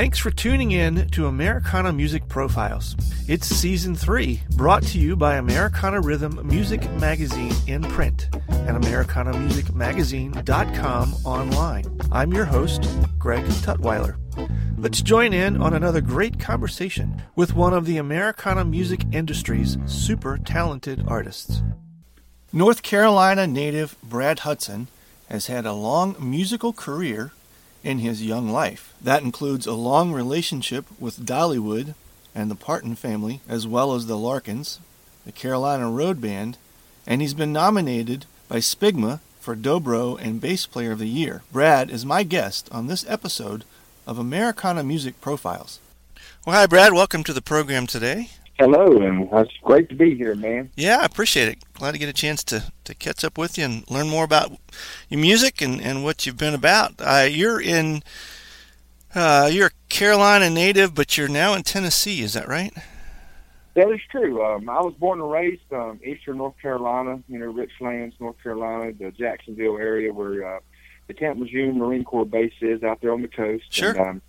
Thanks for tuning in to Americana Music Profiles. It's season three, brought to you by Americana Rhythm Music Magazine in print and AmericanaMusicMagazine.com online. I'm your host, Greg Tutwiler. Let's join in on another great conversation with one of the Americana music industry's super talented artists. North Carolina native Brad Hudson has had a long musical career in his young life. That includes a long relationship with Dollywood and the Parton family, as well as the Larkins, the Carolina Road Band, and he's been nominated by SPBGMA for Dobro and Bass Player of the Year. Brad is my guest on this episode of Americana Music Profiles. Well, hi, Brad. Welcome to the program today. Hello, and it's great to be here, man. Yeah, I appreciate it. Glad to get a chance to, to catch up with you and learn more about your music and, and what you've been about. Uh, you're in, uh, you're a Carolina native, but you're now in Tennessee. Is that right? That is true. Um, I was born and raised um, eastern North Carolina, you know, Richlands, North Carolina, the Jacksonville area where uh, the Camp Lejeune Marine Corps base is out there on the coast. Sure. And, um,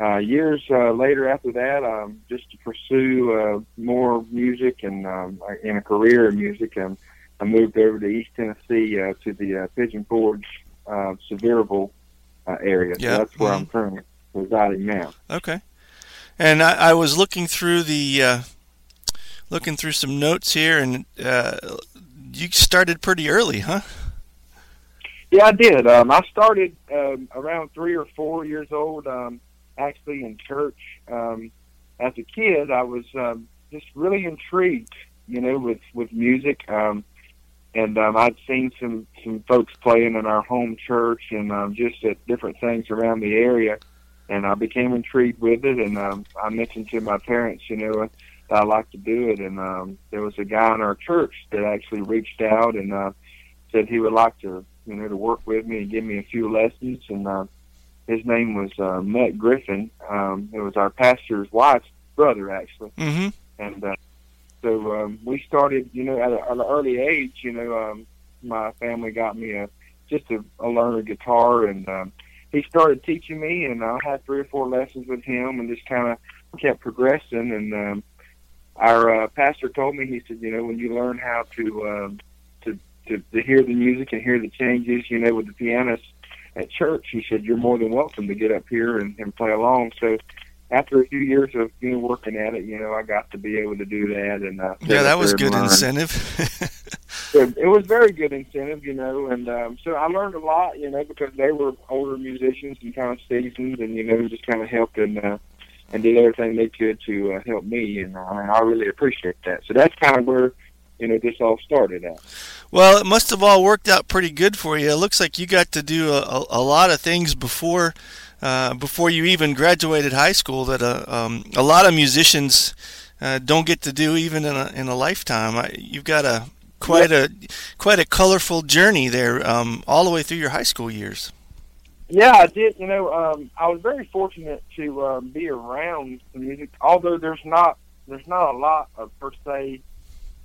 uh, years uh, later after that, um, just to pursue uh, more music and um, in a career in music, um, I moved over to East Tennessee uh, to the uh, Pigeon Forge, uh, Sevierville uh, area. Yeah. So that's where Mhm. I'm currently residing now. Okay. And I, I was looking through the, uh, looking through some notes here, and uh, you started pretty early, huh? Yeah, I did. Um, I started um, around three or four years old, um, actually in church. Um, as a kid, I was um, just really intrigued, you know, with with music. Um, and um, I'd seen some some folks playing in our home church, and um, just at different things around the area. And I became intrigued with it, and um, I mentioned to my parents, you know, that I like to do it. And um, there was a guy in our church that actually reached out and uh, said he would like to you know, to work with me and give me a few lessons. And uh, his name was uh, Matt Griffin. Um, it was our pastor's wife's brother, actually. Mm-hmm. And uh, so um, we started, you know, at, a, at an early age. You know, um, my family got me a just a, a learner guitar, and um, he started teaching me, and I had three or four lessons with him, and just kind of kept progressing. And um, our uh, pastor told me, he said, you know, when you learn how to um, to, to to hear the music and hear the changes, you know, with the pianist at church, he said you're more than welcome to get up here and, and play along. So after a few years of you know working at it, you know, I got to be able to do that, and uh, Yeah, that was good learn. incentive. It, it was very good incentive, you know, and um, so I learned a lot, you know, because they were older musicians and kind of seasoned, and you know, just kind of helped and uh, and did everything they could to uh, help me, and, uh, and I really appreciate that. So that's kind of where you know this all started at. Well, it must have all worked out pretty good for you. It looks like you got to do a, a, a lot of things before uh, before you even graduated high school that uh, um, a lot of musicians uh, don't get to do even in a in a lifetime. I, you've got a quite a quite a colorful journey there, um, all the way through your high school years. Yeah, I did. You know, um, I was very fortunate to um, be around the music. Although there's not there's not a lot of per se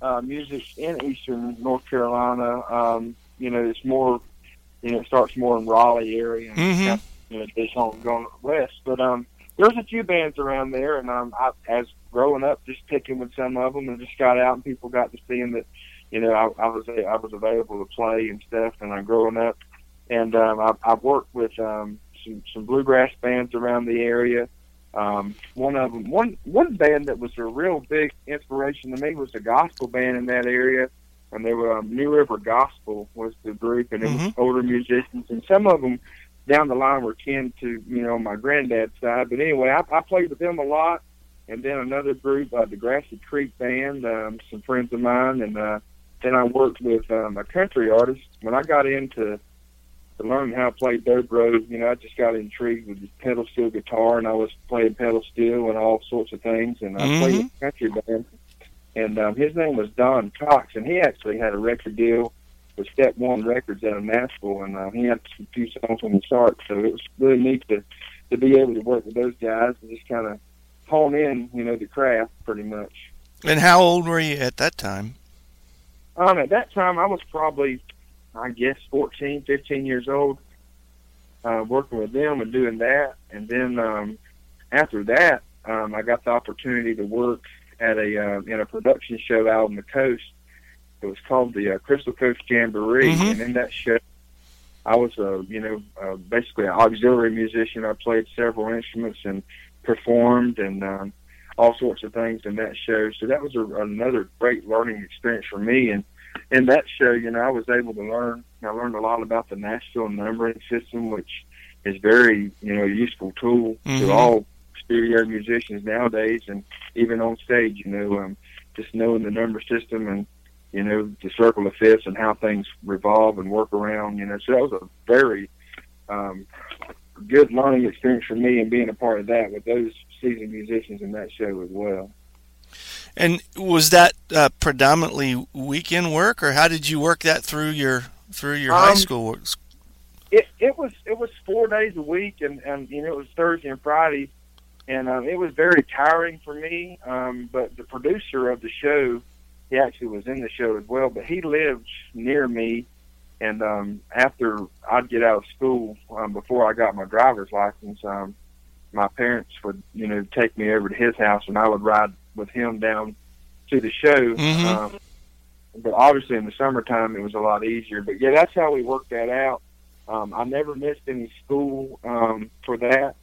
uh, music in Eastern North Carolina. Um, you know, it's more you know it starts more in Raleigh area and Mhm. of, you know it's on going west. But um, there's a few bands around there, and um, I, as growing up, just picking with some of them, and just got out and people got to seeing that. You know, I, I was I was available to play and stuff, and I'm growing up and um, I've, I've worked with um, some some bluegrass bands around the area. Um, one of them, one one band that was a real big inspiration to me was a gospel band in that area, and they were um, New River Gospel was the group, and it was Mhm. older musicians, and some of them down the line were kin to you know my granddad's side. But anyway, I, I played with them a lot, and then another group, uh, the Grassy Creek Band, um, some friends of mine, and uh, then I worked with um, a country artist. When I got into to learn how to play dobro, you know, I just got intrigued with pedal steel guitar, and I was playing pedal steel and all sorts of things. And I played with country band, and um, his name was Don Cox, and he actually had a record deal with Step One Records out of Nashville, and uh, he had a few songs from the start. So it was really neat to to be able to work with those guys and just kind of hone in, you know, the craft pretty much. And how old were you at that time? Um, at that time, I was probably, I guess, 14, 15 years old, uh, working with them and doing that. And then um, after that, um, I got the opportunity to work at a uh, in a production show out on the coast. It was called the uh, Crystal Coast Jamboree, Mhm. and in that show, I was a you know uh, basically an auxiliary musician. I played several instruments and performed and um, all sorts of things in that show. So that was a, another great learning experience for me. And in that show, you know, I was able to learn. I learned a lot about the Nashville numbering system, which is very you know useful tool Mhm. to all studio musicians nowadays, and even on stage. You know, um, just knowing the number system and you know the circle of fifths and how things revolve and work around. You know, so that was a very um, good learning experience for me and being a part of that with those seasoned musicians in that show as well. And was that uh, predominantly weekend work, or how did you work that through your through your high Um, school work? It it was it was four days a week and and you know it was Thursday and Friday, and um, it was very tiring for me. Um, but the producer of the show, he actually was in the show as well, but he lived near me. And um, after I'd get out of school, um, before I got my driver's license, um, my parents would, you know, take me over to his house, and I would ride with him down to the show. Mhm. Um, but obviously, in the summertime, it was a lot easier. But yeah, that's how we worked that out. Um, I never missed any school um, for that.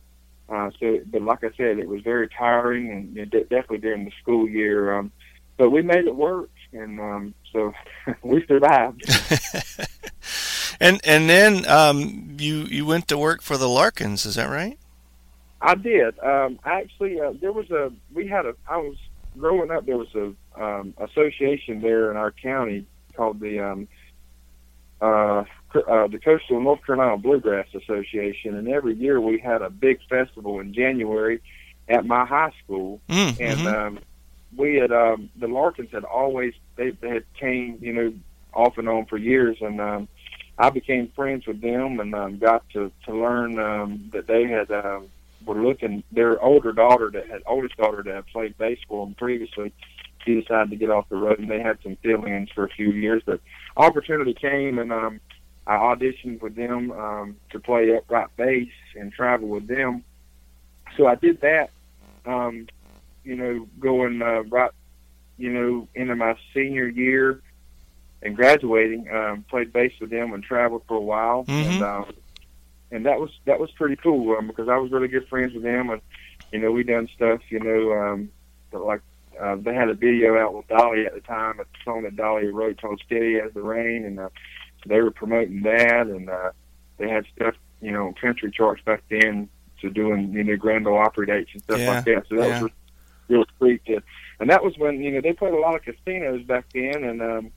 Uh, so, but like I said, it was very tiring, and it de- definitely during the school year. Um, but we made it work, and um, so we survived. and and then um, you you went to work for the Larkins, is that right? I did. Um, actually, uh, there was a we had a. I was growing up. There was a um, association there in our county called the um, uh, uh, the Coastal North Carolina Bluegrass Association, and every year we had a big festival in January at my high school, Mm, and mhm. um, we had um, the Larkins had always they, they had came you know off and on for years, and um, I became friends with them and um, got to to learn um, that they had um, were looking their older daughter that had oldest daughter that had played for them previously. She decided to get off the road, and they had some fill-ins for a few years. But opportunity came, and um, I auditioned with them um, to play upright bass and travel with them. So I did that. Um, you know, going uh, right, you know, into my senior year and graduating, um, played bass with them and traveled for a while, Mhm. and um, and that was that was pretty cool um, because I was really good friends with them, and you know, we done stuff, you know, um, that, like uh, they had a video out with Dolly at the time, a song that Dolly wrote called "Steady as the Rain," and uh, they were promoting that, and uh, they had stuff, you know, country charts back then, so doing you know Grand Ole Opry dates and stuff Yeah, like that. So that yeah. was real sweet. To, and that was when you know they played a lot of casinos back then, and um,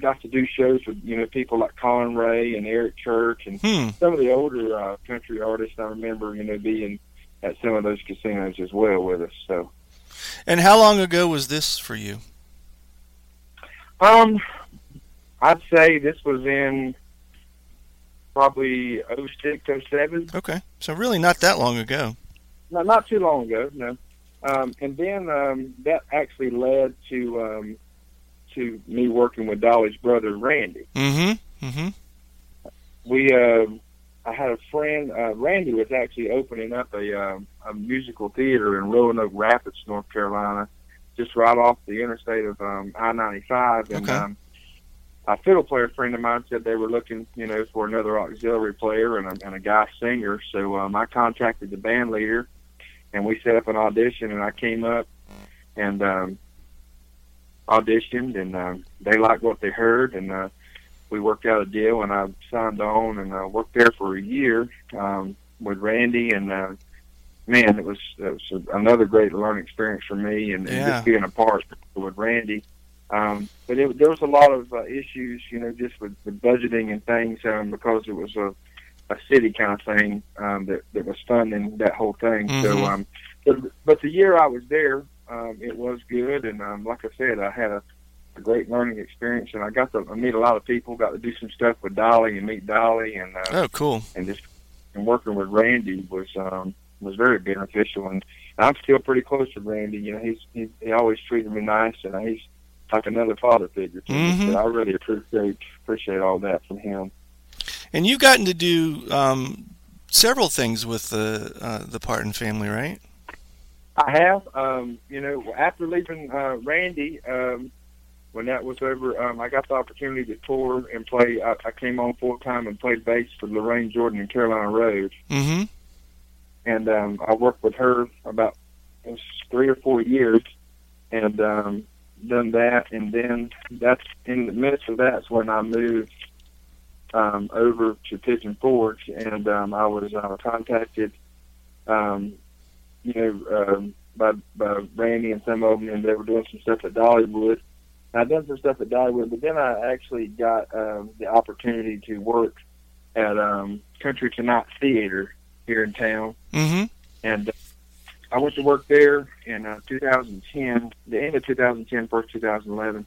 got to do shows with you know people like Collin Raye and Eric Church and Hmm. some of the older uh, country artists. I remember you know being at some of those casinos as well with us. So. And how long ago was this for you? Um, I'd say this was in probably 06, 07. Okay, so really not that long ago. No, not too long ago, no. Um, and then um, that actually led to um, to me working with Dolly's brother Randy. Mm-hmm. Mm-hmm. We uh, I had a friend. Uh, Randy was actually opening up a um, a musical theater in Roanoke Rapids, North Carolina, just right off the interstate of um, I ninety five. And Okay. um, a fiddle player friend of mine said they were looking, you know, for another auxiliary player and a, and a guy singer. So um, I contacted the band leader, and we set up an audition. And I came up and um, auditioned, and um, they liked what they heard, and uh, we worked out a deal. And I signed on and uh, worked there for a year um, with Randy. And uh, man, it was it was another great learning experience for me, and, and just being a part with Randy. Um, but it, there was a lot of uh, issues, you know, just with the budgeting and things, um, because it was a, a city kind of thing um, that, that was funding that whole thing. So, Mhm. um, but, but the year I was there, um, it was good, and um, like I said, I had a, a great learning experience, and I got to meet a lot of people, got to do some stuff with Dolly and meet Dolly, and uh, Oh, cool. and just and working with Randy was um, was very beneficial. And I'm still pretty close to Randy. You know, he's he, he always treated me nice, and he's like another father figure to me. Mhm. So I really appreciate appreciate all that from him. And you've gotten to do um, several things with the uh, the Parton family, right? I have, um, you know, after leaving uh, Randy, um, when that was over, um, I got the opportunity to tour and play. I, I came on full time and played bass for Lorraine Jordan and Carolina Road. Mm-hmm. and um, I worked with her about three or four years, and um, done that, and then that's in the midst of that's when I moved um, over to Pigeon Forge, and um, I was uh, contacted, um, you know, um, by by Randy and some of them, and they were doing some stuff at Dollywood. And I done some stuff at Dollywood, but then I actually got um, the opportunity to work at um, Country Tonight Theater here in town Mm-hmm. and uh, I went to work there in uh, 2010, the end of 2010, first 2011.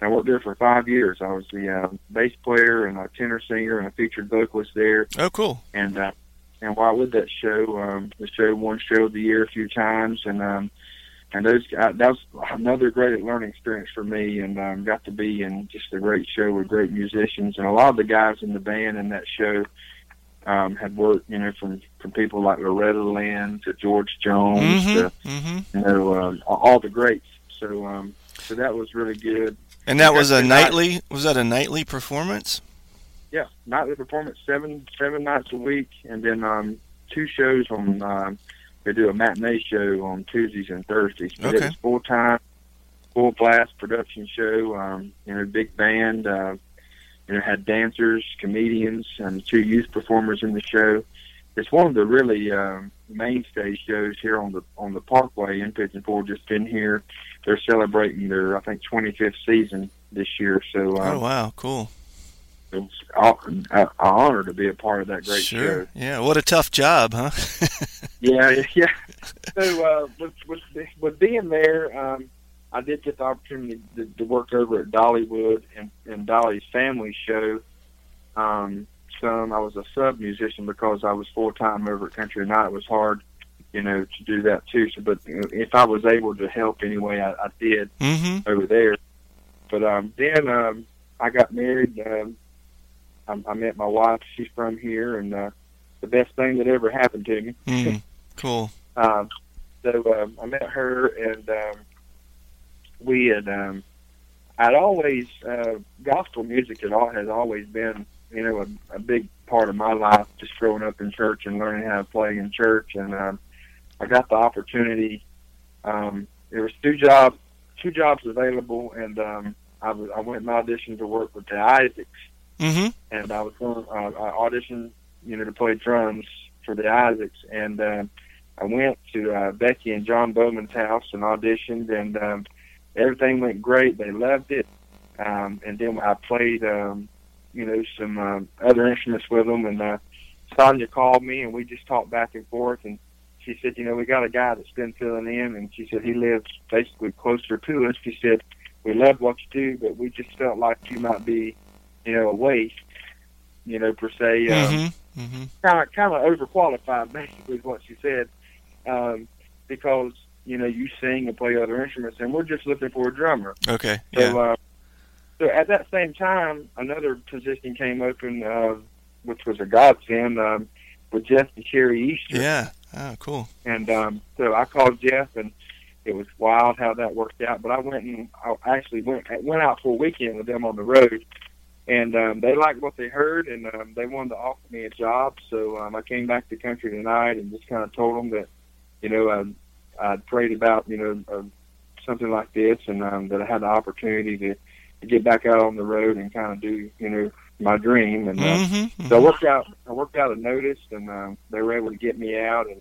I worked there for five years. I was the uh, bass player and a tenor singer and a featured vocalist there. Oh, cool. And uh, and while with that show, um, the show won show of the year a few times, and um, and those uh, that was another great learning experience for me, and um, got to be in just a great show with great musicians, and a lot of the guys in the band in that show um, had worked, you know, from from people like Loretta Lynn to George Jones Mm-hmm. to Mm-hmm. you know um, all the greats. So um, so that was really good. And that was a nightly. Was that a nightly performance? Yeah, nightly performance seven seven nights a week, and then um, two shows on. Um, they do a matinee show on Tuesdays and Thursdays. But Okay. It was full time, full blast production show. Um, you know, big band. Uh, you know, had dancers, comedians, and two youth performers in the show. It's one of the really um, mainstay shows here on the on the Parkway in Pigeon Forge. Just been here. They're celebrating their I think 25th season this year. So um, oh, wow. Cool. It's an honor to be a part of that great sure. show. Yeah. What a tough job, huh? Yeah, yeah. So uh, with, with with being there, um, I did get the opportunity to, to work over at Dollywood and, and Dolly's family show. Um, some I was a sub musician because I was full time over at Country Night. It was hard, you know, to do that too. So, but you know, if I was able to help anyway, I, I did mm-hmm. over there. But um, then um, I got married. Um, I, I met my wife. She's from here, and uh, the best thing that ever happened to me. Mm. Cool. Um, so um, I met her, and um, we had. Um, I'd always uh, gospel music had all has always been, you know, a, a big part of my life. Just growing up in church and learning how to play in church, and um, I got the opportunity. Um, there was two jobs, two jobs available, and um, I, was, I went and auditioned to work with the Isaacs Mm-hmm. and I was going. Uh, I auditioned, you know, to play drums for the Isaacs, and uh, I went to uh, Becky and John Bowman's house and auditioned, and um, everything went great. They loved it, um, and then I played, um, you know, some um, other instruments with them, and uh, Sonya called me, and we just talked back and forth, and she said, you know, we got a guy that's been filling in, and she said he lives basically closer to us. She said we love what you do, but we just felt like you might be you know, a waste, you know, per se. Kind of kind of overqualified, basically, is what she said, um, because you know you sing and play other instruments, and we're just looking for a drummer. Okay. So, Yeah. uh, so at that same time, another position came open, uh, which was a godsend um, with Jeff and Sheri Easter. Yeah. Oh, cool. And um, so I called Jeff, and it was wild how that worked out. But I went and I actually went went out for a weekend with them on the road and um, they liked what they heard, and um, they wanted to offer me a job. So um, I came back to country tonight and just kind of told them that, you know, I'd, I'd prayed about, you know, uh, something like this, and um, that I had the opportunity to, to get back out on the road and kind of do, you know, my dream. And uh, Mm-hmm, mm-hmm. so I worked out, I worked out a notice, and um, they were able to get me out, and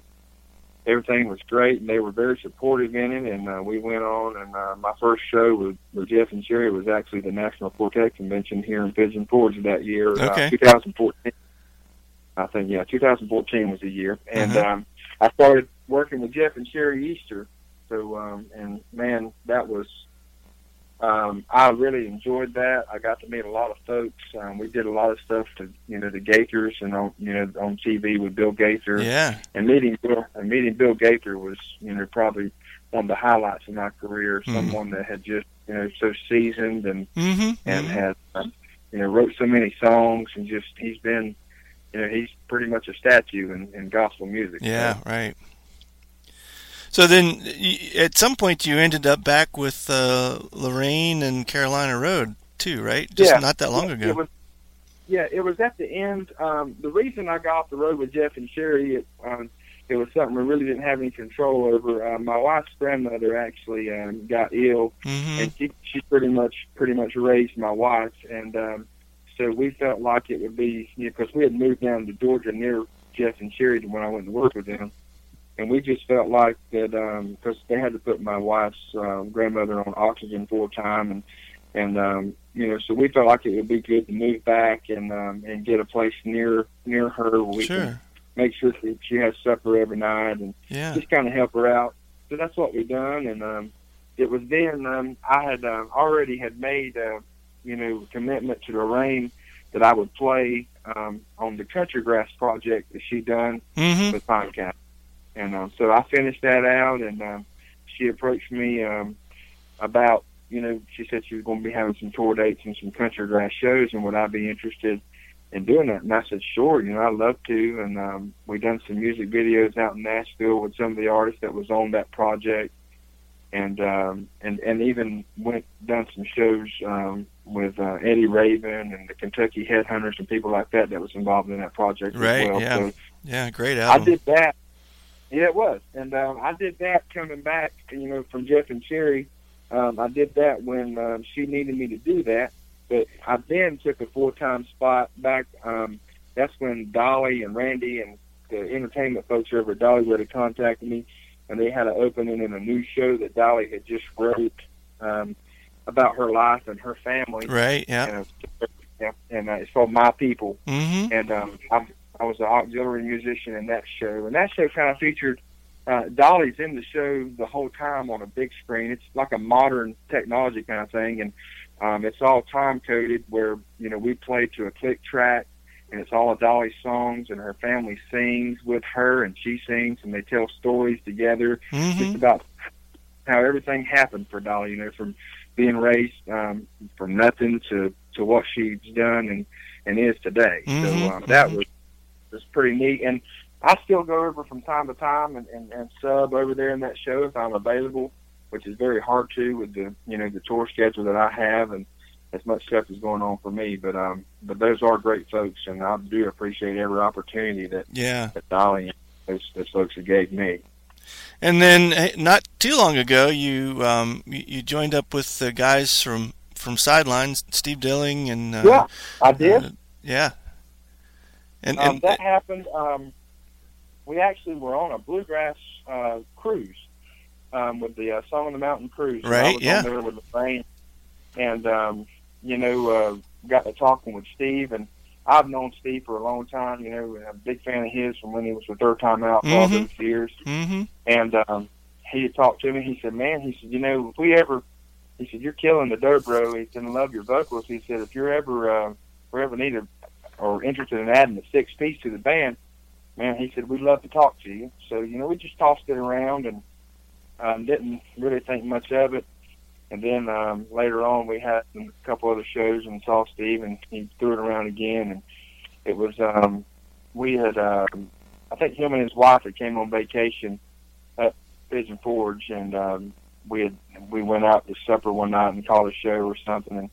everything was great, and they were very supportive in it. And uh, we went on, and uh, my first show with, with Jeff and Sheri was actually the National Quartet Convention here in Pigeon Forge that year, Okay. uh, 2014. I think yeah, 2014 was the year, and Uh-huh. um, I started working with Jeff and Sheri Easter. So, um, and man, that was um, I really enjoyed that. I got to meet a lot of folks. Um, we did a lot of stuff to you know the Gaithers and on you know on TV with Bill Gaither Yeah. and meeting Bill and meeting Bill Gaither was you know probably one of the highlights of my career. Mhm. Someone that had just you know so seasoned and Mm-hmm. and had um, you know wrote so many songs and just he's been you know he's pretty much a statue in, in gospel music. Yeah, right. So then, at some point, you ended up back with uh, Lorraine and Carolina Road too, right? Just Yeah. not that long It ago. was, yeah, it was at the end. Um, the reason I got off the road with Jeff and Sheri, it, um, it was something we really didn't have any control over. Uh, my wife's grandmother actually um, got ill, Mm-hmm. and she she pretty much pretty much raised my wife, and um, so we felt like it would be you know because we had moved down to Georgia near Jeff and Sheri when I went to work with them, and we just felt like that because they had to put my wife's um, grandmother on oxygen full time, and and um, you know so we felt like it would be good to move back and um, and get a place near near her where we can Sure. make sure that she has supper every night and Yeah. just kind of help her out. So that's what we done, and um, it was then um, I had um, already had made uh, you know commitment to Lorraine that I would play um, on the Country Grass project that she done Mm-hmm. with Pinecastle, and um, so I finished that out, and um, she approached me um, about you know she said she was going to be having some tour dates and some Country Grass shows, and would I be interested in doing that? And I said, sure, you know, I'd love to. And um, we done some music videos out in Nashville with some of the artists that was on that project, and um, and and even went done some shows um, with uh, Eddie Raven and the Kentucky Headhunters and people like that that was involved in that project Right, as well. yeah. So Yeah. Great album. I did that. Yeah, it was, and um, I did that coming back, you know, from Jeff and Sheri. Um, I did that when um, she needed me to do that, but I then took a full time spot back. Um, that's when Dolly and Randy and the entertainment folks over at Dollywood had contacted me, and they had an opening in a new show that Dolly had just wrote um, about her life and her family. Right. Yeah. And, uh, and uh, it's called My People Mm-hmm. and um, I, I was an auxiliary musician in that show. And that show kind of featured uh, Dolly's in the show the whole time on a big screen. It's like a modern technology kind of thing, and um, it's all time coded. Where you know we play to a click track, and it's all of Dolly's songs, and her family sings with her, and she sings, and they tell stories together just Mm-hmm. about how everything happened for Dolly. You know, from being raised um, from nothing to to what she's done and and is today. Mhm, So um, that mhm. was was pretty neat. And I still go over from time to time and, and, and sub over there in that show if I'm available, which is very hard to with the you know the tour schedule that I have and as much stuff is going on for me. But um, but those are great folks, and I do appreciate every opportunity that Yeah. that Dolly and those, those folks have gave me. And then eh, not too long ago, you um, you, you joined up with the guys from from Sidelines, Steve Dilling and uh, yeah, I did. uh, yeah. And, Um, and that happened. Um, we actually were on a bluegrass uh, cruise um, with the uh, Song of the Mountain cruise. And I was yeah. on there with Lorraine, and um, you know, uh, got to talking with Steve, and I've known Steve for a long time. You know, and I'm a big fan of his from when he was with Third Time Out for all those years. mm-hmm. And um, he had talked to me. He said, "Man," he said, "You know, if we ever," he said, "You're killing the dobro." He said, "I love your vocals." He said, "If you're ever, uh, if we ever need a, or interested in adding a six piece to the band, man," he said, "We'd love to talk to you." So you know, we just tossed it around and um, didn't really think much of it. And then um, later on, we had a couple other shows and saw Steve, and he threw it around again, and it was um, we had. Um, I think him and his wife had came on vacation up Pigeon Forge, and um, we had we went out to supper one night and caught a show or something, and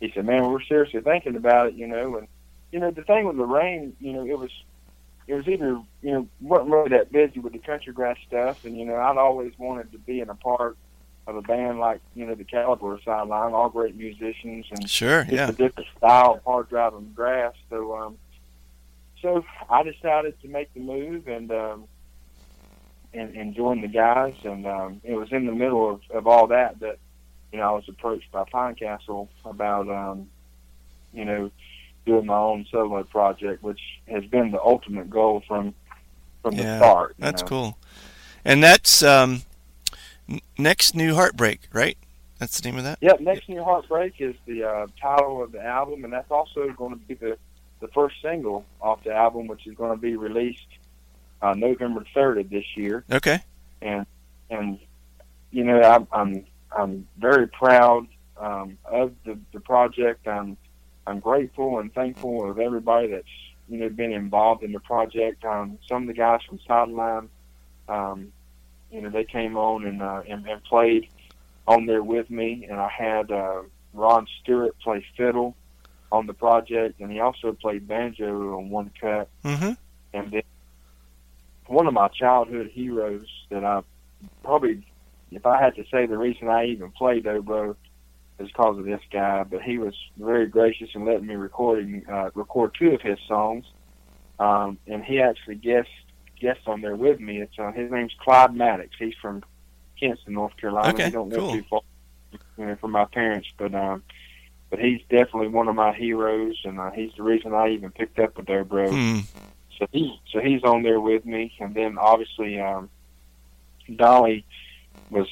he said, "Man, we're seriously thinking about it," you know. And you know, the thing with Lorraine, you know, it was it was either you know wasn't really that busy with the country grass stuff, and you know, I'd always wanted to be in a part of a band like you know the Caliber Sideline, all great musicians and sure, yeah, a different style of hard driving grass. So, um, so I decided to make the move and um, and, and join the guys, and um, it was in the middle of, of all that that you know I was approached by Pinecastle about um, you know doing my own solo project, which has been the ultimate goal from from yeah, the start. That's know. cool, and that's um, next new heartbreak, right? That's the name of that. Yep, Next New Heartbreak is the uh, title of the album, and that's also going to be the, the first single off the album, which is going to be released uh, November 3rd of this year. Okay. And and you know, I'm I'm, I'm very proud um, of the, the project. I'm I'm grateful and thankful of everybody that's you know been involved in the project. Um, some of the guys from Sideline, um, you know, they came on and, uh, and and played on there with me, and I had uh, Ron Stewart play fiddle on the project, and he also played banjo on one cut. Mm-hmm. And then one of my childhood heroes that I probably, if I had to say the reason I even played Dobro is because of this guy, but he was very gracious and letting me recording uh, record two of his songs, um, and he actually guest guest on there with me. It's uh, his name's Clyde Mattocks. He's from Kinston, North Carolina. Okay, he don't live cool. too far you know, from my parents, but um, but he's definitely one of my heroes, and uh, he's the reason I even picked up a dobro. Hmm. So he so he's on there with me, and then obviously um, Dolly was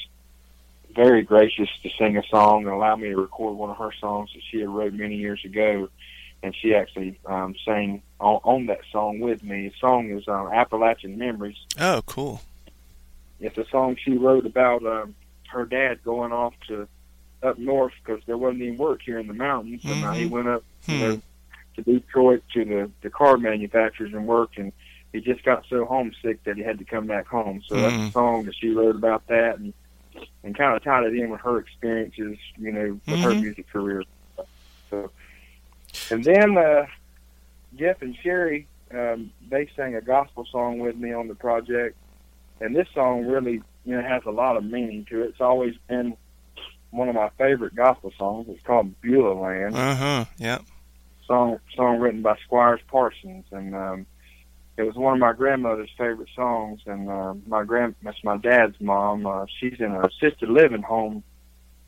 very gracious to sing a song and allow me to record one of her songs that she had wrote many years ago, and she actually um, sang on, on that song with me. The song is um, Appalachian Memories. Oh, cool. It's a song she wrote about um, her dad going off to up north because there wasn't any work here in the mountains, and uh, he Mhm. went up, you Hmm. know, to Detroit to the the car manufacturers and work, and he just got so homesick that he had to come back home. So that's Mm. a song that she wrote about that, and and kind of tied it in with her experiences, you know, with her Mhm. music career. So, and then uh, Jeff and Sheri, um, they sang a gospel song with me on the project, and this song really, you know, has a lot of meaning to it. It's always been one of my favorite gospel songs. It's called Beulah Land Uh huh. Yeah. song song written by Squires Parsons, and um, it was one of my grandmother's favorite songs. And uh, my grand, that's my dad's mom. Uh, she's in a assisted living home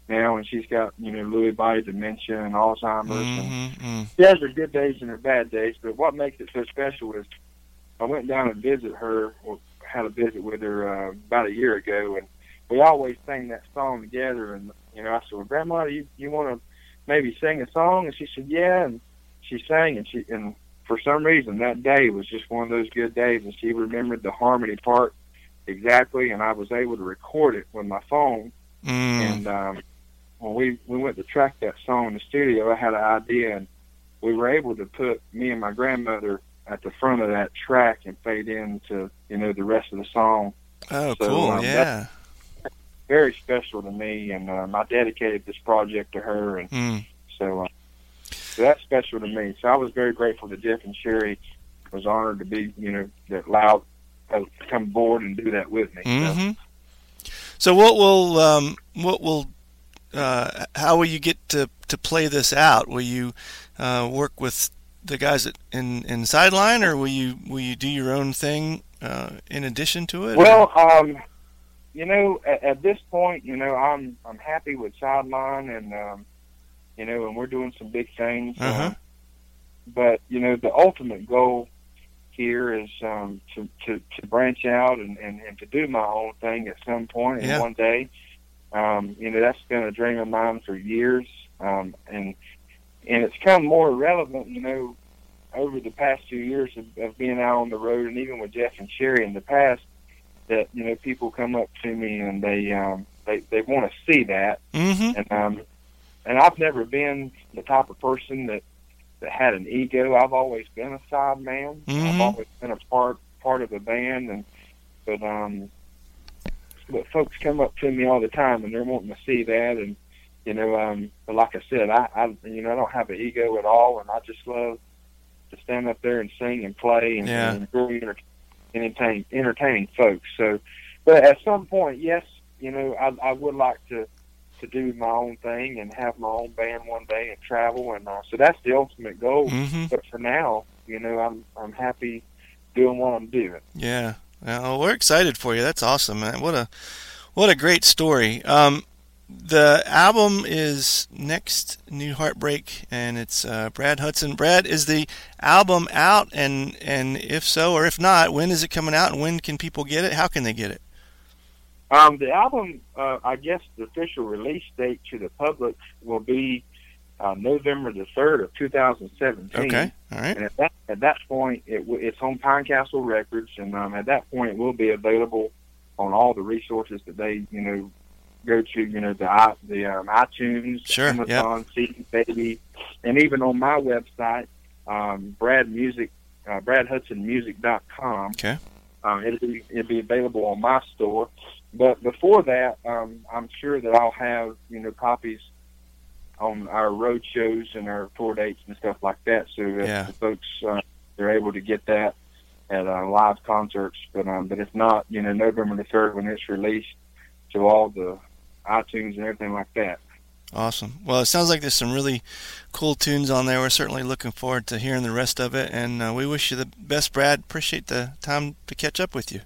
now, and she's got you know Lewy body dementia and Alzheimer's. And Mm-hmm. she has her good days and her bad days. But what makes it so special is I went down and visit her, or had a visit with her uh, about a year ago, and we always sang that song together. And you know, I said, well, "Grandma, you you want to maybe sing a song?" And she said, "Yeah." And she sang, and she and for some reason that day was just one of those good days, and she remembered the harmony part exactly, and I was able to record it with my phone. Mm. And um, when we we went to track that song in the studio, I had an idea, and we were able to put me and my grandmother at the front of that track and fade into you know the rest of the song. Oh, so, cool. um, yeah. Very special to me, and um, I dedicated this project to her, and Mm. so, uh, so that's special to me. So I was very grateful to Jeff and Sheri. Was honored to be you know that allowed uh, to come aboard and do that with me. So, hmm So what will um, what will uh, how will you get to, to play this out? Will you uh, work with the guys at, in in sideline, or will you will you do your own thing uh, in addition to it? Well, um, you know, at, at this point, you know, I'm I'm happy with sideline, and um, you know, and we're doing some big things. Uh-huh. Uh, but you know, the ultimate goal here is um, to, to to branch out and, and and to do my own thing at some point and Yeah. one day. Um, you know, that's been a dream of mine for years, um, and and it's come more relevant, you know, over the past few years of, of being out on the road, and even with Jeff and Sheri in the past, that you know people come up to me and they um, they they want to see that, Mm-hmm. and um, and I've never been the type of person that that had an ego. I've always been a side man. I've Mhm. always been a part part of the band, and but um, but folks come up to me all the time and they're wanting to see that, and you know, um, but like I said, I, I, you know, I don't have an ego at all, and I just love to stand up there and sing and play and, Yeah. and enjoy enter- entertain, entertaining folks. So, but at some point, yes, you know, I, I would like to to do my own thing and have my own band one day and travel, and uh, so that's the ultimate goal. hmm But for now, you know, I'm I'm happy doing what I'm doing. Yeah. Well, we're excited for you. That's awesome, man. What a what a great story. Um, the album is next new heartbreak, and it's uh, Brad Hudson. Brad, is the album out? And and if so, or if not, when is it coming out? And when can people get it? How can they get it? Um, the album, uh, I guess, the official release date to the public will be uh, November the third of 2017. Okay. All right. And at that at that point, it w- it's on Pinecastle Records, and um, at that point, it will be available on all the resources that they, you know, go to. You know, the the um, iTunes, Sure, yep. Amazon, CD Baby, and even on my website, um, Brad Music, uh, BradHudsonMusic.com. Okay. Um, it'll be it'll be available on my store. But before that, um, I'm sure that I'll have you know copies on our road shows and our tour dates and stuff like that, so that Yeah. the folks uh, they're able to get that at uh, live concerts. But um, but if not, you know, November the third when it's released to all the iTunes and everything like that. Awesome. Well, it sounds like there's some really cool tunes on there. We're certainly looking forward to hearing the rest of it, and uh, we wish you the best, Brad. Appreciate the time to catch up with you.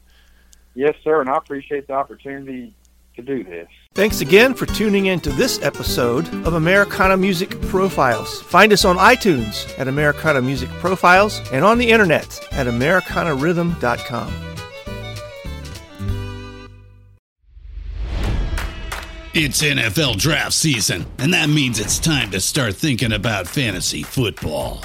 Yes, sir, and I appreciate the opportunity to do this. Thanks again for tuning in to this episode of Americana Music Profiles. Find us on iTunes at Americana Music Profiles and on the internet at AmericanaRhythm.com. It's NFL draft season, and that means it's time to start thinking about fantasy football.